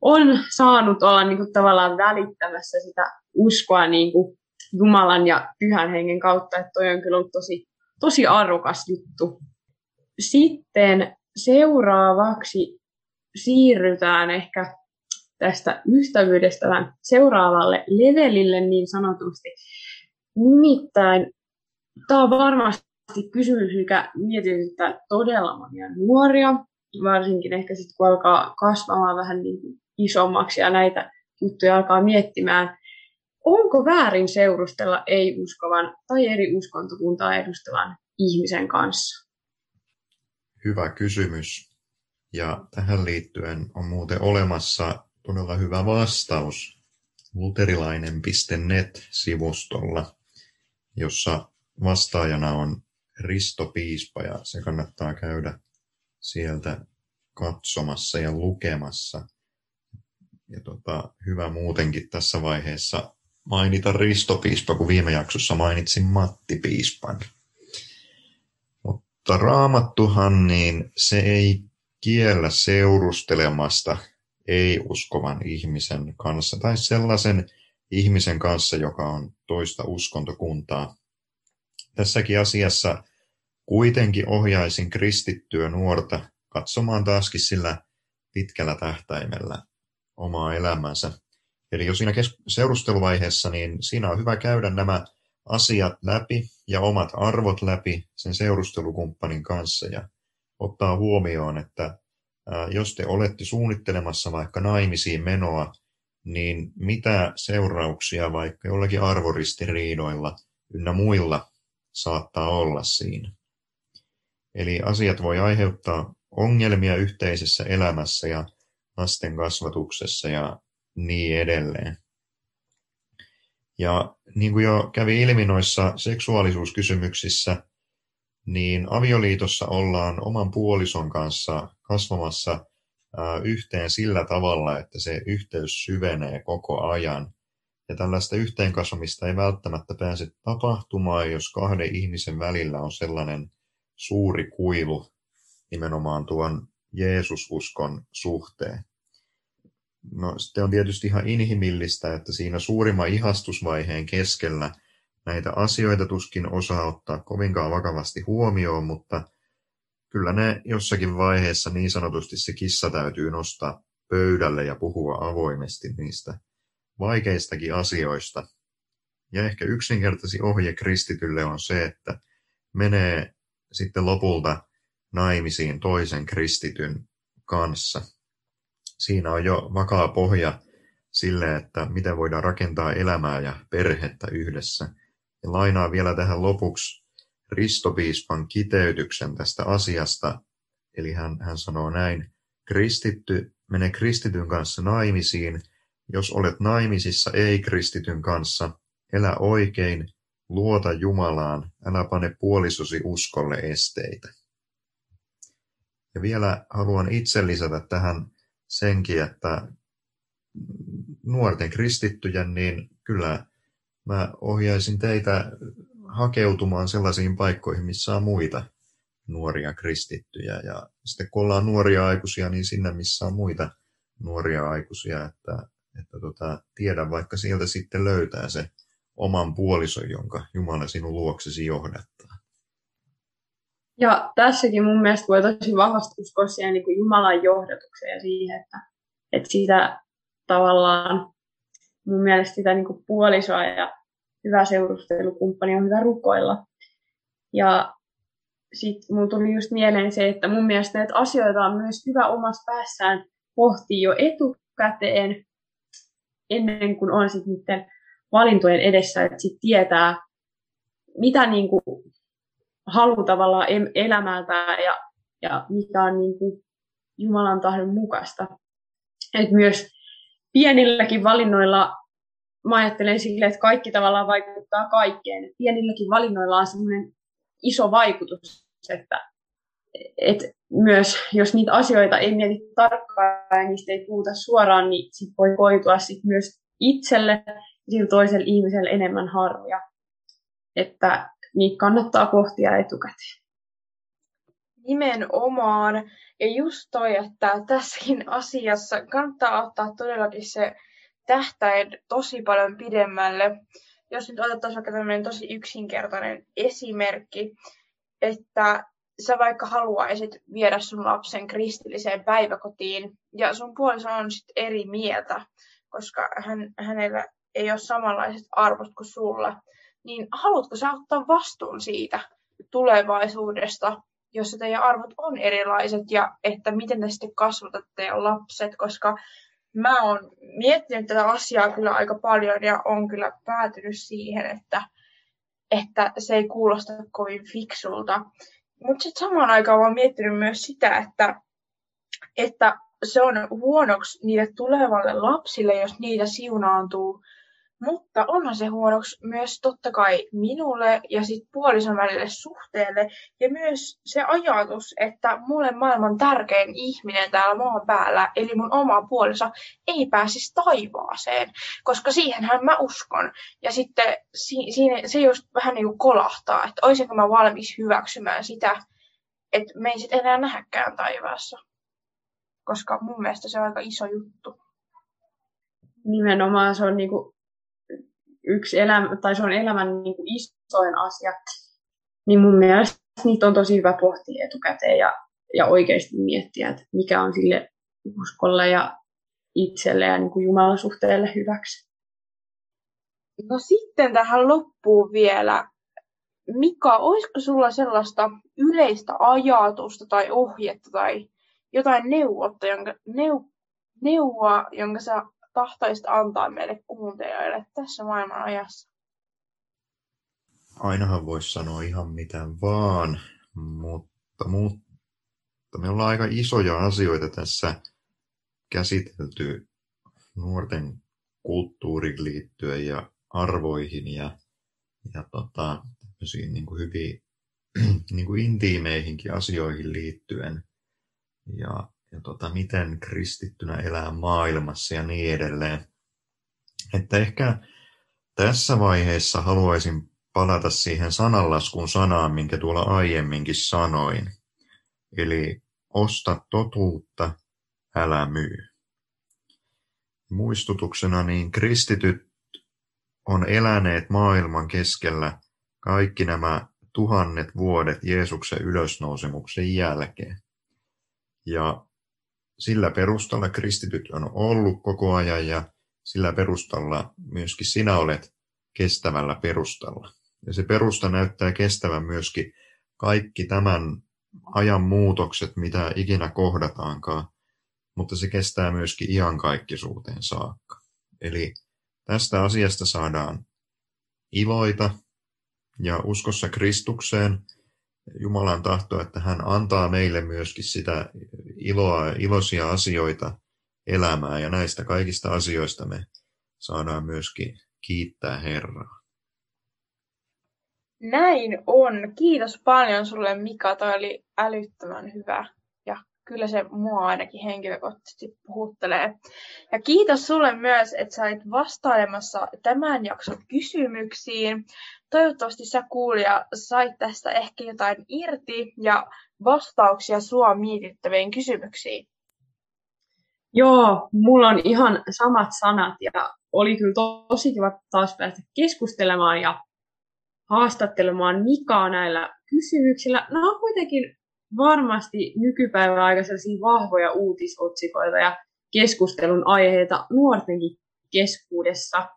on saanut olla niin kuin, tavallaan välittämässä sitä uskoa niin kuin, Jumalan ja pyhän hengen kautta, että toi on kyllä ollut tosi, tosi arvokas juttu. Sitten seuraavaksi siirrytään ehkä tästä ystävyydestä vähän seuraavalle levelille niin sanotusti. Nimittäin tämä on varmasti kysymys, mikä mietityttää todella monia nuoria, varsinkin ehkä sitten kun alkaa kasvamaan vähän niin kuin isommaksi ja näitä juttuja alkaa miettimään. Onko väärin seurustella ei-uskovan tai eri uskontokuntaa edustavan ihmisen kanssa? Hyvä kysymys. Ja tähän liittyen on muuten olemassa todella hyvä vastaus luterilainen.net-sivustolla, jossa vastaajana on Risto Piispa ja se kannattaa käydä sieltä katsomassa ja lukemassa. Ja tota, hyvä muutenkin tässä vaiheessa mainita Risto Piispa, kun viime jaksossa mainitsin Matti Piispan. Mutta raamattuhan, niin se ei kiellä seurustelemasta ei-uskovan ihmisen kanssa tai sellaisen ihmisen kanssa, joka on toista uskontokuntaa. Tässäkin asiassa kuitenkin ohjaisin kristittyä nuorta katsomaan taaskin sillä pitkällä tähtäimellä omaa elämänsä. Eli jo siinä seurusteluvaiheessa, niin siinä on hyvä käydä nämä asiat läpi ja omat arvot läpi sen seurustelukumppanin kanssa ja ottaa huomioon, että jos te olette suunnittelemassa vaikka naimisiin menoa, niin mitä seurauksia vaikka jollakin arvoristiriidoilla ynnä muilla saattaa olla siinä. Eli asiat voi aiheuttaa ongelmia yhteisessä elämässä ja lasten kasvatuksessa ja niin edelleen. Ja niin kuin jo kävi ilmi noissa seksuaalisuuskysymyksissä, niin avioliitossa ollaan oman puolison kanssa kasvamassa yhteen sillä tavalla, että se yhteys syvenee koko ajan. Ja tällaista yhteenkasvamista ei välttämättä pääse tapahtumaan, jos kahden ihmisen välillä on sellainen suuri kuilu nimenomaan tuon Jeesususkon suhteen. No sitten on tietysti ihan inhimillistä, että siinä suurimman ihastusvaiheen keskellä – Näitä asioita tuskin osaa ottaa kovinkaan vakavasti huomioon, mutta kyllä ne jossakin vaiheessa niin sanotusti se kissa täytyy nostaa pöydälle ja puhua avoimesti niistä vaikeistakin asioista. Ja ehkä yksinkertaisin ohje kristitylle on se, että menee sitten lopulta naimisiin toisen kristityn kanssa. Siinä on jo vakaa pohja sille, että miten voidaan rakentaa elämää ja perhettä yhdessä. Ja lainaan vielä tähän lopuksi Ristopiispan kiteytyksen tästä asiasta. Eli hän, hän sanoo näin, kristitty, mene kristityn kanssa naimisiin, jos olet naimisissa ei-kristityn kanssa, elä oikein, luota Jumalaan, älä pane puolisosi uskolle esteitä. Ja vielä haluan itse lisätä tähän senkin, että nuorten kristittyjen, niin kyllä mä ohjaisin teitä hakeutumaan sellaisiin paikkoihin, missä on muita nuoria kristittyjä. Ja sitten kun ollaan nuoria aikuisia, niin sinne, missä on muita nuoria aikuisia, että, että tota, tiedä vaikka sieltä sitten löytää se oman puolison, jonka Jumala sinun luoksesi johdattaa. Ja tässäkin mun mielestä voi tosi vahvasti uskoa siihen niin kuin Jumalan johdatukseen ja siihen, että, että siitä tavallaan mun mielestä sitä niin kuin puolisoa ja hyvä seurustelukumppani on hyvä rukoilla. Ja sitten mulla tuli just mieleen se, että mun mielestä näitä asioita on myös hyvä omassa päässään pohtia jo etukäteen, ennen kuin on sitten niiden valintojen edessä, että sitten tietää, mitä niin kuin haluaa tavallaan elämältä ja, ja mikä on niin kuin Jumalan tahdon mukaista. Et myös pienilläkin valinnoilla, mä ajattelen sille, että kaikki tavallaan vaikuttaa kaikkeen. Pienilläkin valinnoilla on semmoinen iso vaikutus, että et myös jos niitä asioita ei mieti tarkkaan ja niistä ei puhuta suoraan, niin sit voi koitua sit myös itselle sillä toiselle ihmiselle enemmän harvoja. Että niitä kannattaa pohtia etukäteen. Nimenomaan. Ja just toi, että tässäkin asiassa kannattaa ottaa todellakin se tähtäin tosi paljon pidemmälle. Jos nyt otettaisiin vaikka tämmöinen tosi yksinkertainen esimerkki, että sä vaikka haluaisit viedä sun lapsen kristilliseen päiväkotiin ja sun puoliso on sitten eri mieltä, koska hän, hänellä ei ole samanlaiset arvot kuin sulla, niin haluatko sä ottaa vastuun siitä tulevaisuudesta, jossa teidän arvot on erilaiset ja että miten te sitten kasvatatte teidän lapset, koska mä oon miettinyt tätä asiaa kyllä aika paljon ja on kyllä päätynyt siihen, että, että se ei kuulosta kovin fiksulta. Mutta sitten samaan aikaan olen miettinyt myös sitä, että, että se on huonoksi niille tulevalle lapsille, jos niitä siunaantuu mutta onhan se huonoksi myös totta kai minulle ja sit puolison välille suhteelle. Ja myös se ajatus, että mulle maailman tärkein ihminen täällä maan päällä, eli mun oma puoliso, ei pääsisi taivaaseen. Koska siihenhän mä uskon. Ja sitten si- siinä, se just vähän niin kuin kolahtaa, että olisinko mä valmis hyväksymään sitä, että me ei sitten enää nähäkään taivaassa. Koska mun mielestä se on aika iso juttu. Nimenomaan se on niinku yksi elämä, tai se on elämän niin kuin isoin asia, niin mun mielestä niitä on tosi hyvä pohtia etukäteen ja, ja oikeasti miettiä, että mikä on sille uskolle ja itselle ja niin kuin Jumalan suhteelle hyväksi. No sitten tähän loppuun vielä. Mika, olisiko sulla sellaista yleistä ajatusta tai ohjetta tai jotain neuvoa, jonka, neu, neuvoa, jonka sä tahtoisit antaa meille kuuntelijoille tässä maailman ajassa? Ainahan voisi sanoa ihan mitä vaan, mutta, mutta me ollaan aika isoja asioita tässä käsitelty nuorten kulttuuriin liittyen ja arvoihin ja, ja tota, niin kuin hyvin niin kuin intiimeihinkin asioihin liittyen. Ja ja tota, miten kristittynä elää maailmassa ja niin edelleen. Että ehkä tässä vaiheessa haluaisin palata siihen sananlaskun sanaan, minkä tuolla aiemminkin sanoin. Eli osta totuutta, älä myy. Muistutuksena niin kristityt on eläneet maailman keskellä kaikki nämä tuhannet vuodet Jeesuksen ylösnousemuksen jälkeen. Ja sillä perustalla kristityt on ollut koko ajan ja sillä perustalla myöskin sinä olet kestävällä perustalla. Ja se perusta näyttää kestävän myöskin kaikki tämän ajan muutokset, mitä ikinä kohdataankaan, mutta se kestää myöskin iankaikkisuuteen saakka. Eli tästä asiasta saadaan iloita ja uskossa Kristukseen – Jumalan tahto, että hän antaa meille myöskin sitä iloa, iloisia asioita elämään ja näistä kaikista asioista me saadaan myöskin kiittää Herraa. Näin on. Kiitos paljon sulle Mika. Toi oli älyttömän hyvä ja kyllä se mua ainakin henkilökohtaisesti puhuttelee. Ja kiitos sulle myös, että sait vastailemassa tämän jakson kysymyksiin. Toivottavasti sä kuulija sait tästä ehkä jotain irti ja vastauksia sua mietittäviin kysymyksiin. Joo, mulla on ihan samat sanat ja oli kyllä tosi kiva taas päästä keskustelemaan ja haastattelemaan Mikaa näillä kysymyksillä. Nämä on kuitenkin varmasti nykypäivän aika vahvoja uutisotsikoita ja keskustelun aiheita nuortenkin keskuudessa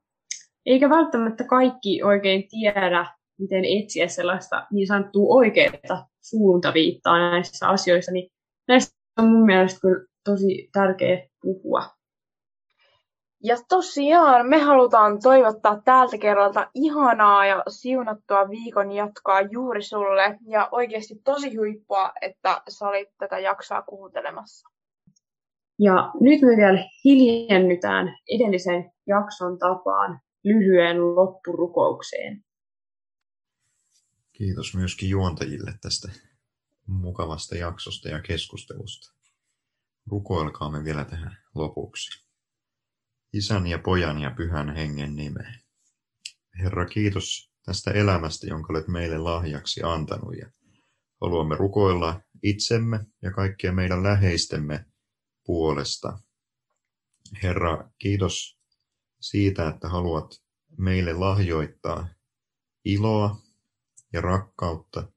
eikä välttämättä kaikki oikein tiedä, miten etsiä sellaista niin sanottua oikeaa suuntaviittaa näissä asioissa, niin näistä on mun mielestä kyllä tosi tärkeä puhua. Ja tosiaan me halutaan toivottaa täältä kerralta ihanaa ja siunattua viikon jatkoa juuri sulle. Ja oikeasti tosi huippua, että sä olit tätä jaksoa kuuntelemassa. Ja nyt me vielä hiljennytään edellisen jakson tapaan lyhyen loppurukoukseen. Kiitos myöskin juontajille tästä mukavasta jaksosta ja keskustelusta. Rukoilkaamme vielä tähän lopuksi. Isän ja pojan ja pyhän hengen nimeen. Herra, kiitos tästä elämästä, jonka olet meille lahjaksi antanut ja haluamme rukoilla itsemme ja kaikkia meidän läheistemme puolesta. Herra, kiitos siitä, että haluat meille lahjoittaa iloa ja rakkautta.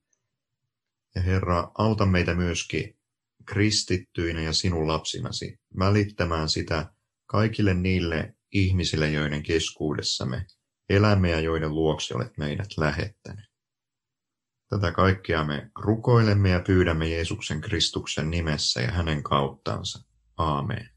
Ja Herra, auta meitä myöskin kristittyinä ja sinun lapsinasi välittämään sitä kaikille niille ihmisille, joiden keskuudessamme elämme ja joiden luokse olet meidät lähettänyt. Tätä kaikkea me rukoilemme ja pyydämme Jeesuksen Kristuksen nimessä ja hänen kauttaansa. Aamen.